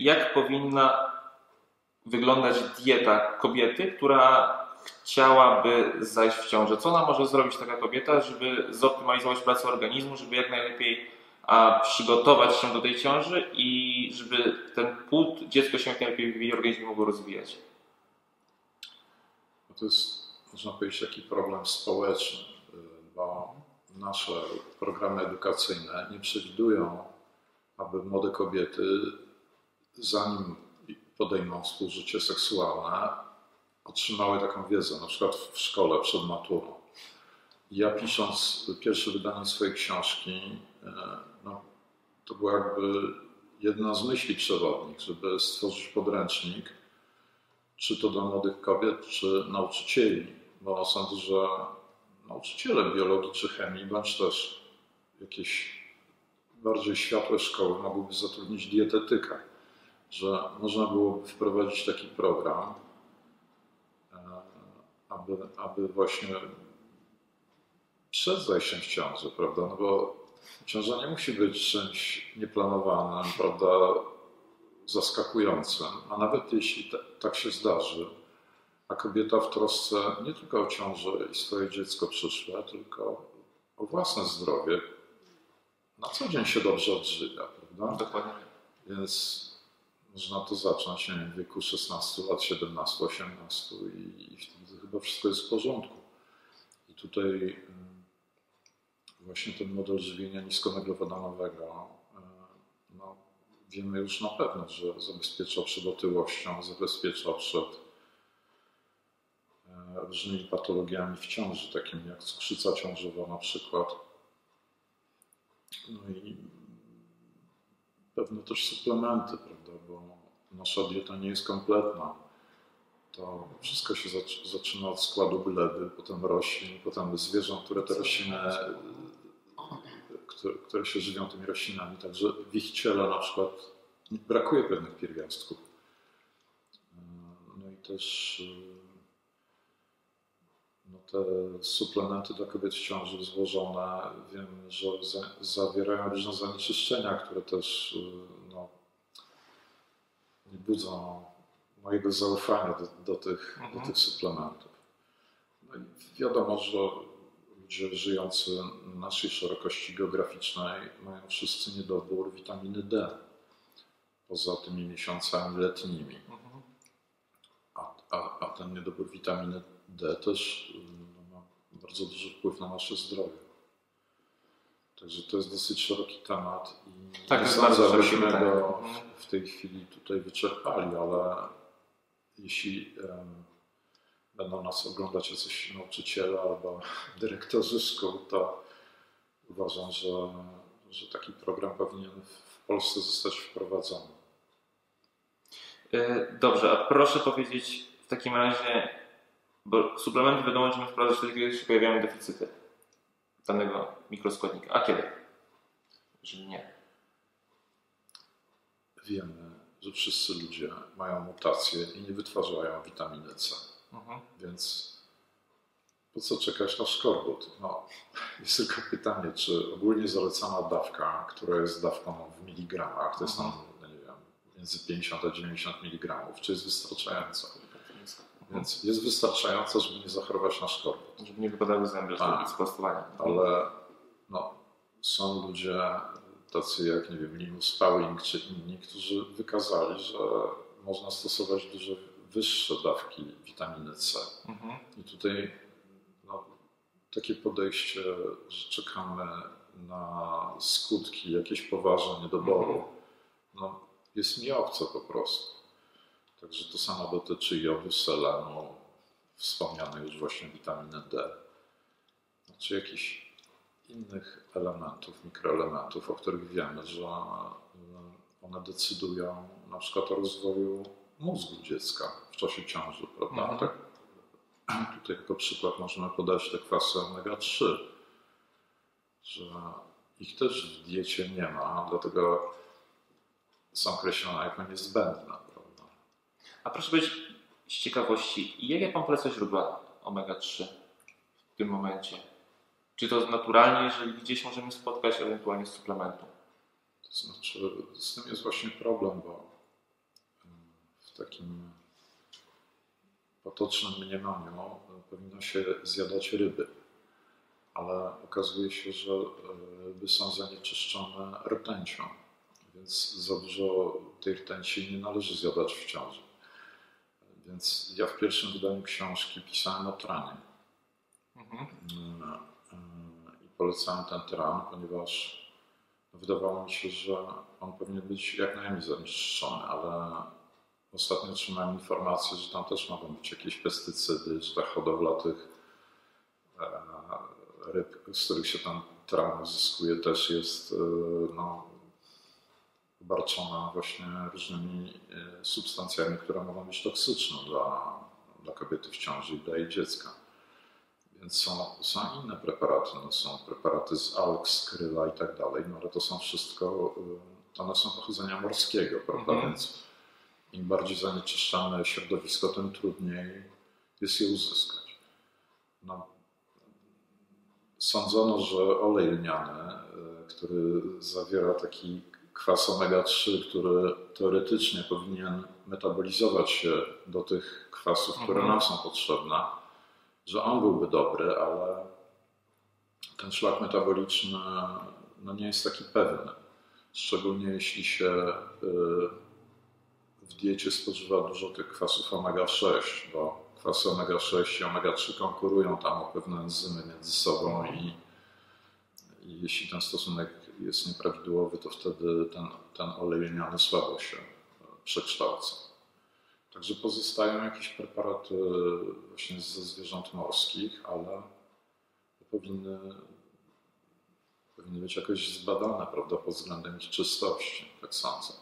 Jak powinna wyglądać dieta kobiety, która chciałaby zajść w ciążę? Co ona może zrobić taka kobieta, żeby zoptymalizować pracę organizmu, żeby jak najlepiej a, przygotować się do tej ciąży i żeby ten płód, dziecko się jak najlepiej w jej organizmie mogło rozwijać? To jest, można powiedzieć, taki problem społeczny, bo nasze programy edukacyjne nie przewidują, aby młode kobiety, zanim podejmą współżycie seksualne, otrzymały taką wiedzę, na przykład w szkole przed maturą. Ja pisząc pierwsze wydanie swojej książki, e, no, to była jakby jedna z myśli przewodnich, żeby stworzyć podręcznik, czy to dla młodych kobiet, czy nauczycieli, bo sądzę, że nauczyciele biologii czy chemii, bądź też jakieś bardziej światłe szkoły mogłyby zatrudnić dietetyka, że można byłoby wprowadzić taki program, e, aby, aby właśnie przed zajściem w ciążę, prawda? No bo ciąża nie musi być czymś nieplanowanym, prawda? Zaskakującym, a nawet jeśli tak się zdarzy, a kobieta w trosce nie tylko o ciążę i swoje dziecko przyszłe, tylko o własne zdrowie, na co dzień się dobrze odżywia, prawda? Dokładnie. Więc można to zacząć nie wiem, w wieku 16 lat, 17, 18 i, i wtedy chyba wszystko jest w porządku. I tutaj właśnie ten model żywienia niskowęglowodanowego, no, wiemy już na pewno, że zabezpiecza przed otyłością, zabezpiecza przed różnymi patologiami w ciąży, takimi jak cukrzyca ciążowa na przykład. No i pewne też suplementy, prawda, bo nasza dieta nie jest kompletna. To wszystko się zaczyna od składu gleby, potem roślin, potem zwierząt, które te rośliny, które, które się żywią tymi roślinami. Także w ich ciele na przykład brakuje pewnych pierwiastków. No i też no te suplementy dla kobiet w ciąży złożone, wiem, że za, zawierają różne zanieczyszczenia, które też no, nie budzą mojego zaufania do, do tych, mhm. do tych suplementów. No i wiadomo, że ludzie żyjący na naszej szerokości geograficznej mają wszyscy niedobór witaminy D poza tymi miesiącami letnimi. Mhm. A, a, a ten niedobór witaminy D też no, ma bardzo duży wpływ na nasze zdrowie. Także to jest dosyć szeroki temat i tak, nie sądzę, żebyśmy go w, tej chwili tutaj wyczerpali, ale jeśli um, będą nas oglądać jacyś nauczyciele albo dyrektorzy szkół, to uważam, że, że taki program powinien w Polsce zostać wprowadzony. E, dobrze, a proszę powiedzieć w takim razie, bo suplementy wiadomo, możemy wprowadzać wtedy, kiedy się pojawiają deficyty danego mikroskładnika. A kiedy? Jeżeli nie. Wiemy, że wszyscy ludzie mają mutacje i nie wytwarzają witaminy C. Mhm. Więc po co czekać na szkorbut? No, jest tylko pytanie, czy ogólnie zalecana dawka, która jest dawką w miligramach, to jest tam, mhm. no nie wiem, między 50 a 90 mg, czy jest wystarczająca? Więc jest wystarczająca, żeby nie zachorować na szkorbut. Żeby nie wypadały zęby tak. z prostowania. Ale no, są ludzie tacy jak, nie wiem, Linus Pauling czy inni, którzy wykazali, że można stosować dużo wyższe dawki witaminy C. Mhm. I tutaj no, takie podejście, że czekamy na skutki jakieś poważne niedoboru, mhm. no, jest mi obce po prostu. Także to samo dotyczy jodu, selenu, wspomnianej już właśnie witaminy D. Czy jakichś innych elementów, mikroelementów, o których wiemy, że one decydują na przykład o rozwoju mózgu dziecka w czasie ciąży, prawda? Mhm. Tak, tutaj jako przykład możemy podać te kwasy omega-3, że ich też w diecie nie ma, dlatego są określone jako niezbędne. Proszę powiedzieć z ciekawości, jakie Pan poleca źródła omega-3 w tym momencie? Czy to naturalnie, jeżeli gdzieś możemy spotkać, ewentualnie z suplementu? To znaczy, z tym jest właśnie problem, bo w takim potocznym mniemaniu powinno się zjadać ryby, ale okazuje się, że ryby są zanieczyszczone rtęcią, więc za dużo tej rtęci nie należy zjadać w ciąży. Więc ja w pierwszym wydaniu książki pisałem o tranie. Mhm. I polecałem ten tran, ponieważ wydawało mi się, że on powinien być jak najmniej zanieczyszczony, ale ostatnio otrzymałem informację, że tam też mogą być jakieś pestycydy, że ta hodowla tych e, ryb, z których się tam tran uzyskuje, też jest e, no, obarczona właśnie różnymi e, substancjami, które mogą być toksyczne dla, dla kobiety w ciąży i dla jej dziecka. Więc są, są inne preparaty, no są preparaty z alg, skryla i tak dalej, no ale to są wszystko, y, one są pochodzenia morskiego, prawda? Mm. Więc im bardziej zanieczyszczane środowisko, tym trudniej jest je uzyskać. No, sądzono, że olej lniany, y, który zawiera taki kwas omega-3, który teoretycznie powinien metabolizować się do tych kwasów, które mm. nam są potrzebne, że on byłby dobry, ale ten szlak metaboliczny no nie jest taki pewny. Szczególnie jeśli się y, w diecie spożywa dużo tych kwasów omega-6, bo kwasy omega-6 i omega-3 konkurują tam o pewne enzymy między sobą i, i jeśli ten stosunek jest nieprawidłowy, to wtedy ten, ten olej lniany słabo się przekształca. Także pozostają jakieś preparaty właśnie ze zwierząt morskich, ale powinny, powinny być jakoś zbadane, prawda, pod względem ich czystości, tak sądzę.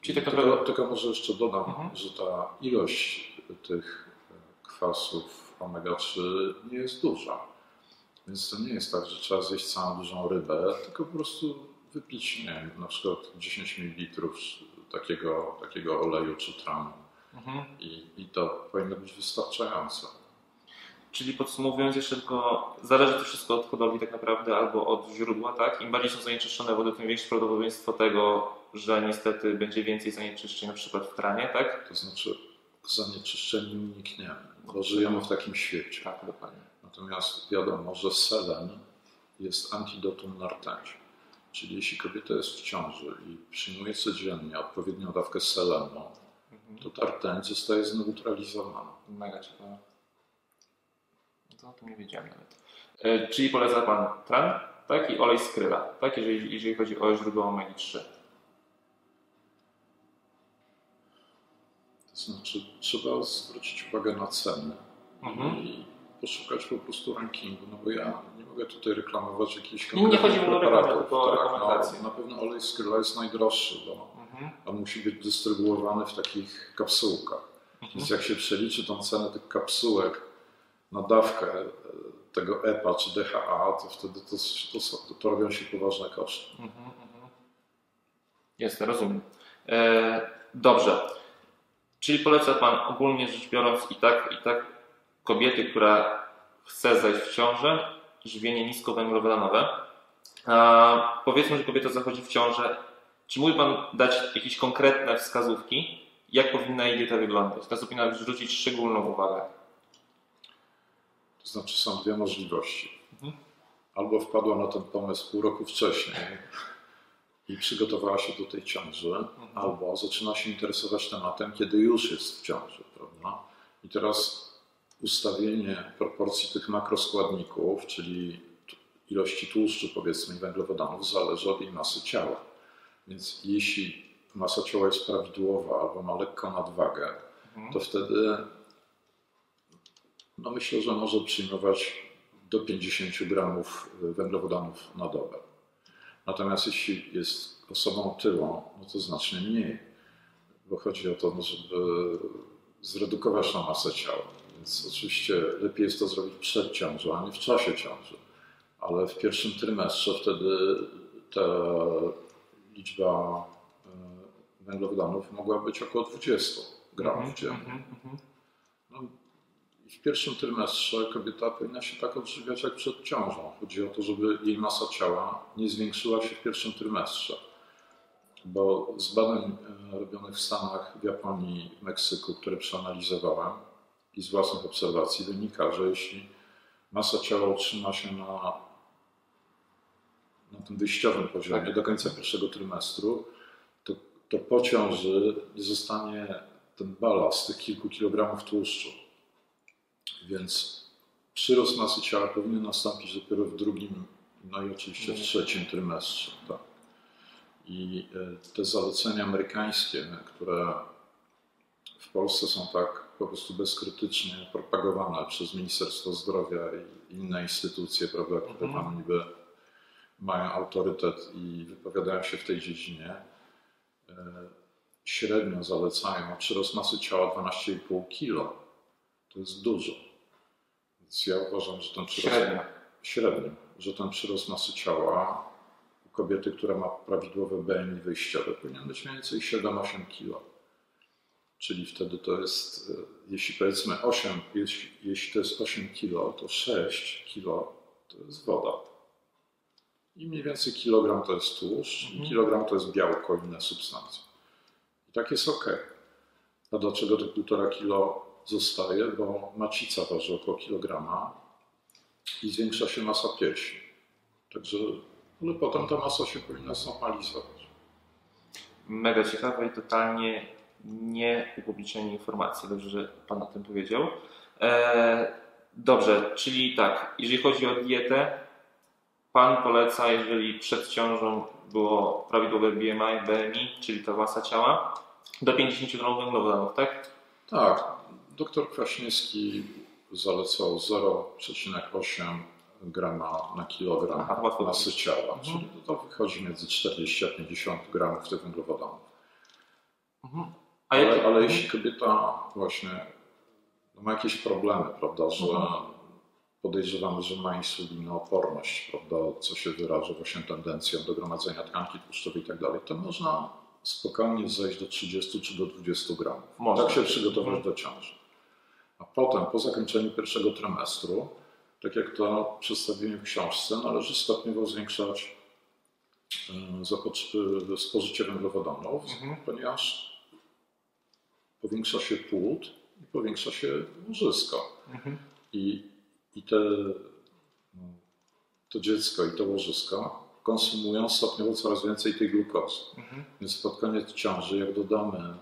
Czyli tak naprawdę... tylko, tylko może jeszcze dodam, mhm. że ta ilość tych kwasów omega-3 nie jest duża. Więc to nie jest tak, że trzeba zjeść całą dużą rybę, tylko po prostu wypić, nie wiem, na przykład 10 ml takiego, takiego oleju czy tranu Mhm. I, I to powinno być wystarczające. Czyli podsumowując jeszcze tylko, zależy to wszystko od hodowli tak naprawdę albo od źródła, tak? Im bardziej są zanieczyszczone wody, tym większe prawdopodobieństwo tego, że niestety będzie więcej zanieczyszczeń na przykład w kranie, tak? To znaczy zanieczyszczeń nie unikniemy, bo żyjemy w takim świecie. Tak, dokładnie. Natomiast wiadomo, że selen jest antidotum na rtęć. Czyli jeśli kobieta jest w ciąży i przyjmuje codziennie odpowiednią dawkę selenu, to ta rtęć zostaje zneutralizowana. Mega ciekawe. No to o tym nie wiedziałem nawet. E, czyli poleca Pan tran, tak? I olej skryla, tak? Jeżeli, jeżeli chodzi o źródło omega-3. To znaczy, trzeba zwrócić uwagę na ceny mhm. i poszukać po prostu rankingu, no bo ja nie mogę tutaj reklamować jakichś konkretnych Nie chodzi o reklamę, tylko tak, No, na pewno olej skryla jest najdroższy, bo Mhm. On musi być dystrybuowany w takich kapsułkach. Mhm. Więc jak się przeliczy tą cenę tych kapsułek na dawkę e, tego EPA czy DHA, to wtedy to, to, to robią się poważne koszty. Mhm, mhm. Jest, rozumiem. E, dobrze. Czyli poleca Pan ogólnie rzecz biorąc i tak, i tak kobiety, która chce zajść w ciążę, żywienie niskowęglowodanowe. A powiedzmy, że kobieta zachodzi w ciążę czy mógłby Pan dać jakieś konkretne wskazówki, jak powinna jej dieta wyglądać? Teraz powinna zwrócić szczególną uwagę. To znaczy są dwie możliwości. Mhm. Albo wpadła na ten pomysł pół roku wcześniej i przygotowała się do tej ciąży, mhm. albo zaczyna się interesować tematem, kiedy już jest w ciąży. Prawda? I teraz ustawienie proporcji tych makroskładników, czyli ilości tłuszczu, powiedzmy, i węglowodanów, zależy od jej masy ciała. Więc jeśli masa ciała jest prawidłowa albo ma lekką nadwagę, mhm. to wtedy no myślę, że może przyjmować do 50 gramów węglowodanów na dobę. Natomiast jeśli jest osobą tyłą, no to znacznie mniej, bo chodzi o to, no, żeby zredukować na masę ciała. Więc oczywiście lepiej jest to zrobić przed ciążą, a nie w czasie ciąży. Ale w pierwszym trymestrze wtedy te liczba e, węglowodanów mogła być około 20 gramów -hmm, dziennie. Mm -hmm. no, w pierwszym trymestrze kobieta powinna się tak odżywiać jak przed ciążą. Chodzi o to, żeby jej masa ciała nie zwiększyła się w pierwszym trymestrze. Bo z badań e, robionych w Stanach, w Japonii, w Meksyku, które przeanalizowałem i z własnych obserwacji wynika, że jeśli masa ciała utrzyma się na, na tym wyjściowym poziomie do końca pierwszego trymestru, to, to po ciąży nie zostanie ten balast tych kilku kilogramów tłuszczu. Więc przyrost masy ciała powinien nastąpić dopiero w drugim, no i oczywiście w trzecim trymestrze. Tak. I e, te zalecenia amerykańskie, które w Polsce są tak po prostu bezkrytycznie propagowane przez Ministerstwo Zdrowia i inne instytucje, prawda, które Mhm. tam niby mają autorytet i wypowiadają się w tej dziedzinie, e, średnio zalecają przyrost masy ciała 12,5 kg. To jest dużo. Więc ja uważam, że ten przyrost Średnio. średnio, że ten przyrost masy ciała u kobiety, która ma prawidłowe BMI wyjściowe, powinien być mniej więcej 7-8 kg. Czyli wtedy to jest, e, jeśli powiedzmy 8, jeśli, jeśli to jest 8 kg, to 6 kg to jest woda. I mniej więcej kilogram to jest tłuszcz, i Mhm. kilogram to jest białko i inne substancje. I tak jest ok. A dlaczego to 1,5 kilo zostaje? Bo macica waży około kilograma i zwiększa się masa piersi. Także, ale potem ta masa się powinna znormalizować. Mega ciekawe i totalnie nie upublicznienie informacji. Dobrze, że Pan o tym powiedział. E, dobrze, czyli tak, jeżeli chodzi o dietę, Pan poleca, jeżeli przed ciążą było prawidłowe BMI, BMI, czyli ta masa ciała, do 50 gramów węglowodanów, tak? Tak, doktor Kwaśniewski zalecał 0,8 grama na kilogram Aha, masy ciała, Mhm. czyli to wychodzi między 40 a 50 gramów tych węglowodanów. Mhm. Ale, jakie- ale mhm. jeśli kobieta właśnie no ma jakieś problemy, prawda, że Mhm. podejrzewamy, że ma insulinooporność, prawda, co się wyraża właśnie tendencją do gromadzenia tkanki tłuszczowej i tak dalej, to można spokojnie zejść do 30 czy do 20 gramów. Można. Tak się przygotować Mhm. do ciąży. A potem, po zakończeniu pierwszego trymestru, tak jak to przedstawiłem w książce, należy stopniowo zwiększać e, spożycie węglowodanów, Mhm. ponieważ powiększa się płód i powiększa się łożysko. Mhm. I, i te, no, to dziecko i to łożysko konsumują stopniowo coraz więcej tej glukozy. Mhm. Więc pod koniec ciąży, jak dodamy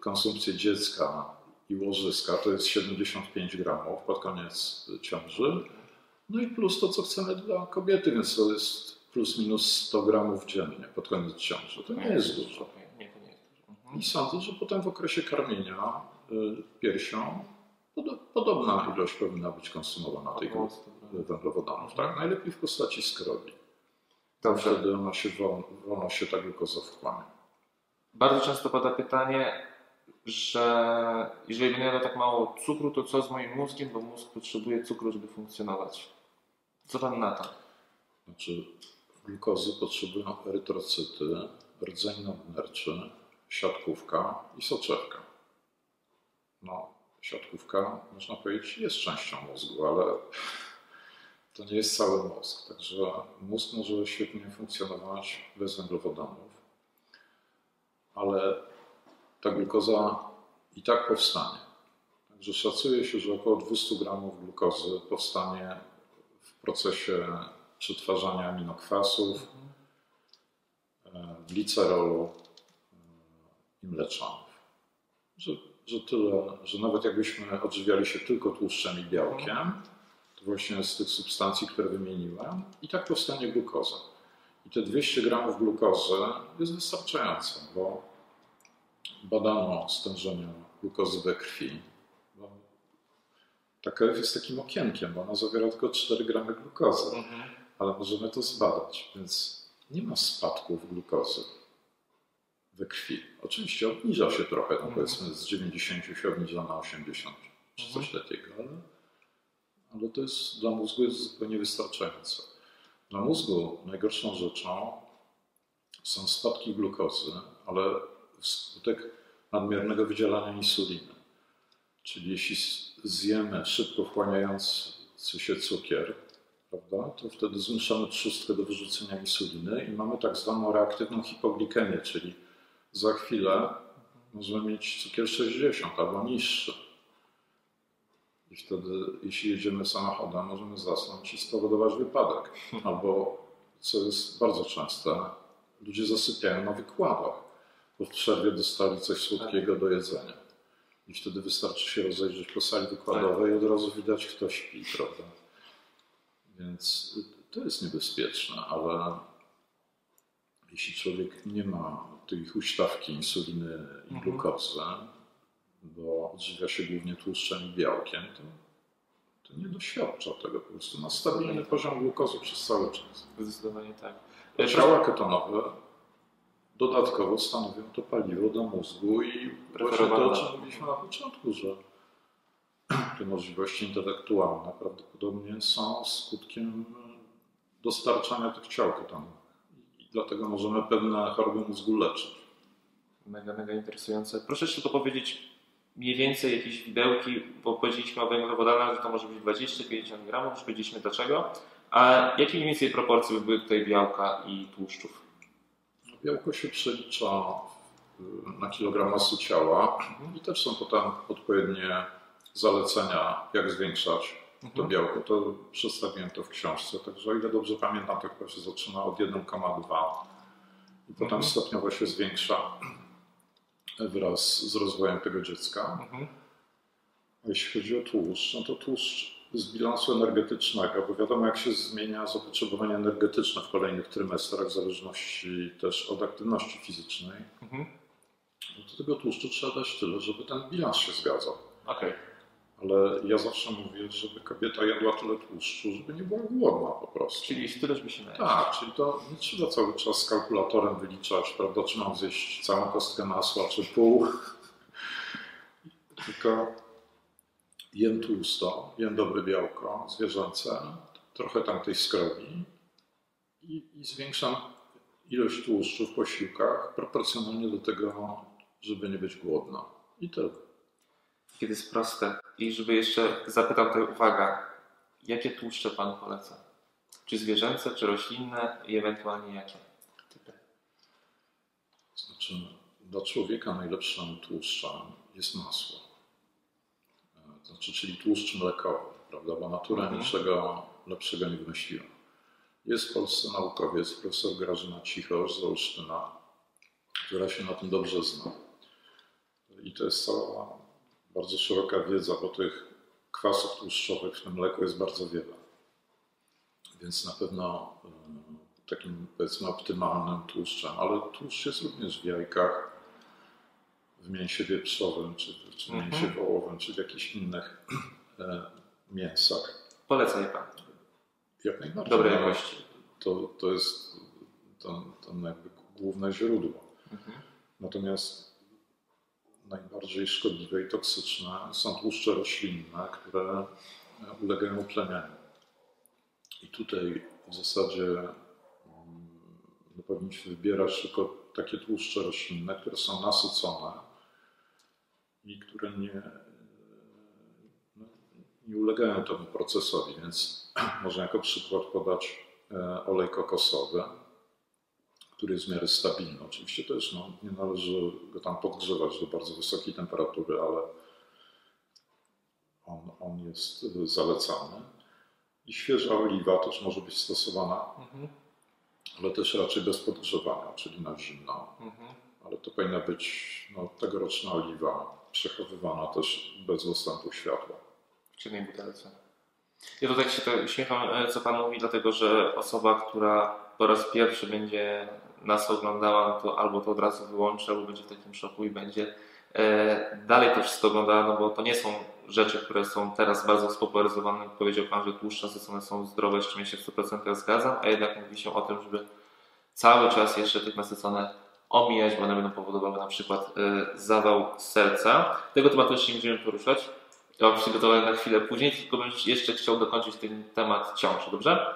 konsumpcję dziecka i łożyska, to jest 75 gramów pod koniec ciąży. No i plus to, co chcemy dla kobiety, więc to jest plus minus 100 gramów dziennie pod koniec ciąży. To nie jest dużo. Okej, Nie, to nie jest dużo. Mhm. I sądzę, że potem w okresie karmienia y, piersią podo- podobna ilość powinna być konsumowana 100 gramów. węglowodanów. Tak? Najlepiej w postaci skrobi. Dobrze. Wtedy ona się wolno, wolno się ta glukoza wchłania. Bardzo często pada pytanie, że jeżeli będę tak mało cukru, to co z moim mózgiem, bo mózg potrzebuje cukru, żeby funkcjonować. Co pan na to? Znaczy, glukozy potrzebują erytrocyty, rdzeń nadnerczy, siatkówka i soczewka. No, siatkówka, można powiedzieć, jest częścią mózgu, ale to nie jest cały mózg. Także mózg może świetnie funkcjonować bez węglowodanów, ale ta glukoza i tak powstanie. Także szacuje się, że około 200 gramów glukozy powstanie w procesie przetwarzania aminokwasów, e, glicerolu i mleczanów. Że, że tyle, że nawet jakbyśmy odżywiali się tylko tłuszczem i białkiem, to właśnie z tych substancji, które wymieniłem, i tak powstanie glukoza. I te 200 gramów glukozy jest wystarczające, bo badano stężenie glukozy we krwi. Ta krew jest takim okienkiem, bo ona zawiera tylko 4 gramy glukozy Mhm. ale możemy to zbadać, więc nie ma spadków glukozy we krwi. Oczywiście obniża się trochę, no Mhm. powiedzmy z 90 się obniża na 80 czy coś takiego, ale, ale to jest dla mózgu jest zupełnie wystarczające. Dla mózgu najgorszą rzeczą są spadki glukozy, ale wskutek nadmiernego wydzielania insuliny. Czyli jeśli zjemy szybko wchłaniający się cukier, prawda, to wtedy zmuszamy trzustkę do wyrzucenia insuliny i mamy tak zwaną reaktywną hipoglikemię, czyli za chwilę możemy mieć cukier 60 albo niższy. I wtedy, jeśli jedziemy samochodem, możemy zasnąć i spowodować wypadek. Albo, co jest bardzo częste, ludzie zasypiają na wykładach, bo w przerwie dostali coś słodkiego do jedzenia. I wtedy wystarczy się rozejrzeć po sali wykładowej i od razu widać, kto śpi, prawda? Więc to jest niebezpieczne, ale jeśli człowiek nie ma tej huśtawki insuliny i Mhm. glukozy, bo odżywia się głównie tłuszczem i białkiem, to, to nie doświadcza tego. Po prostu ma stabilny poziom glukozy przez cały czas. Zdecydowanie tak. E, Ciała ketonowe dodatkowo stanowią to paliwo dla mózgu i właśnie to, o czym mówiliśmy na początku, że te możliwości intelektualne prawdopodobnie są skutkiem dostarczania tych ciał ketonowych. Dlatego możemy pewne choroby mózgu leczyć. Mega, mega interesujące. Proszę jeszcze tylko powiedzieć mniej więcej jakieś widełki, bo powiedzieliśmy o węglowodanach, że to może być 20-50 gramów, już powiedzieliśmy dlaczego. A jakie mniej więcej proporcje by były tutaj białka i tłuszczów? Białko się przelicza y, na kilogram masy ciała i też są potem odpowiednie zalecenia, jak zwiększać to Mhm. białko. To przedstawiłem to w książce, także o ile dobrze pamiętam, to chyba się zaczyna od 1,2 i potem Mhm. stopniowo się zwiększa wraz z rozwojem tego dziecka. Mhm. A jeśli chodzi o tłuszcz, no to tłuszcz z bilansu energetycznego, bo wiadomo jak się zmienia zapotrzebowanie energetyczne w kolejnych trymestrach, w zależności też od aktywności fizycznej, Mhm. no to tego tłuszczu trzeba dać tyle, żeby ten bilans się zgadzał. Okej. Ale ja zawsze mówię, żeby kobieta jadła tyle tłuszczu, żeby nie była głodna po prostu. Czyli tyle, żeby się najeść. Tak, czyli to nie trzeba cały czas z kalkulatorem wyliczać, prawda, czy mam zjeść całą kostkę masła, czy pół. Tylko jem tłusto, jem dobre białko zwierzęce, trochę tam tej skrobi i, i zwiększam ilość tłuszczu w posiłkach proporcjonalnie do tego, żeby nie być głodna. I tyle. Kiedy jest proste. I żeby jeszcze zapytał tutaj, uwaga, jakie tłuszcze Pan poleca? Czy zwierzęce, czy roślinne i ewentualnie jakie? Typy. Znaczy, dla człowieka najlepszym tłuszczem jest masło. E, Znaczy, czyli tłuszcz mlekowy, prawda? Bo natura Mhm. niczego lepszego nie wymyśliła. Jest w Polsce naukowiec, profesor Grażyna Cichosz z Olsztyna, która się na tym dobrze zna. I to jest cała bardzo szeroka wiedza, bo tych kwasów tłuszczowych w tym mleku jest bardzo wiele. Więc na pewno e, takim powiedzmy optymalnym tłuszczem, ale tłuszcz jest również w jajkach, w mięsie wieprzowym, czy, czy Mhm. mięsie wołowym, czy w jakichś innych e, mięsach. Poleca je Pan. Jak najbardziej. Dobrej no, jakości. To, to jest to, to jakby główne źródło. Mhm. Natomiast najbardziej szkodliwe i toksyczne są tłuszcze roślinne, które e, ulegają utlenianiu. I tutaj w zasadzie mm, no, powinniśmy wybierać tylko takie tłuszcze roślinne, które są nasycone i które nie, e, no, nie ulegają temu procesowi. Więc można jako przykład podać e, olej kokosowy, który jest w miarę stabilny. Oczywiście też no, nie należy go tam podgrzewać do bardzo wysokiej temperatury, ale on, on jest y, zalecany. I świeża oliwa też może być stosowana, Mhm. ale też raczej bez podgrzewania, czyli na zimno. Mhm. Ale to powinna być no, tegoroczna oliwa, przechowywana też bez dostępu światła. W czynnej butelce. Ja tutaj się to uśmiecham, e, co Pan mówi, dlatego że osoba, która po raz pierwszy będzie nas oglądała, no to albo to od razu wyłączy, albo będzie w takim szoku i będzie e, dalej to wszystko oglądała, no bo to nie są rzeczy, które są teraz bardzo spopularyzowane. Powiedział Pan, że tłuszcze nasycone są zdrowe, z czym ja się w 100% zgadzam, a jednak mówi się o tym, żeby cały czas jeszcze tych nasycone omijać, bo one będą powodowały na przykład e, zawał serca. Tego tematu jeszcze nie będziemy poruszać. Ja mam przygotowany na chwilę później, tylko bym jeszcze chciał dokończyć ten temat ciąży, dobrze?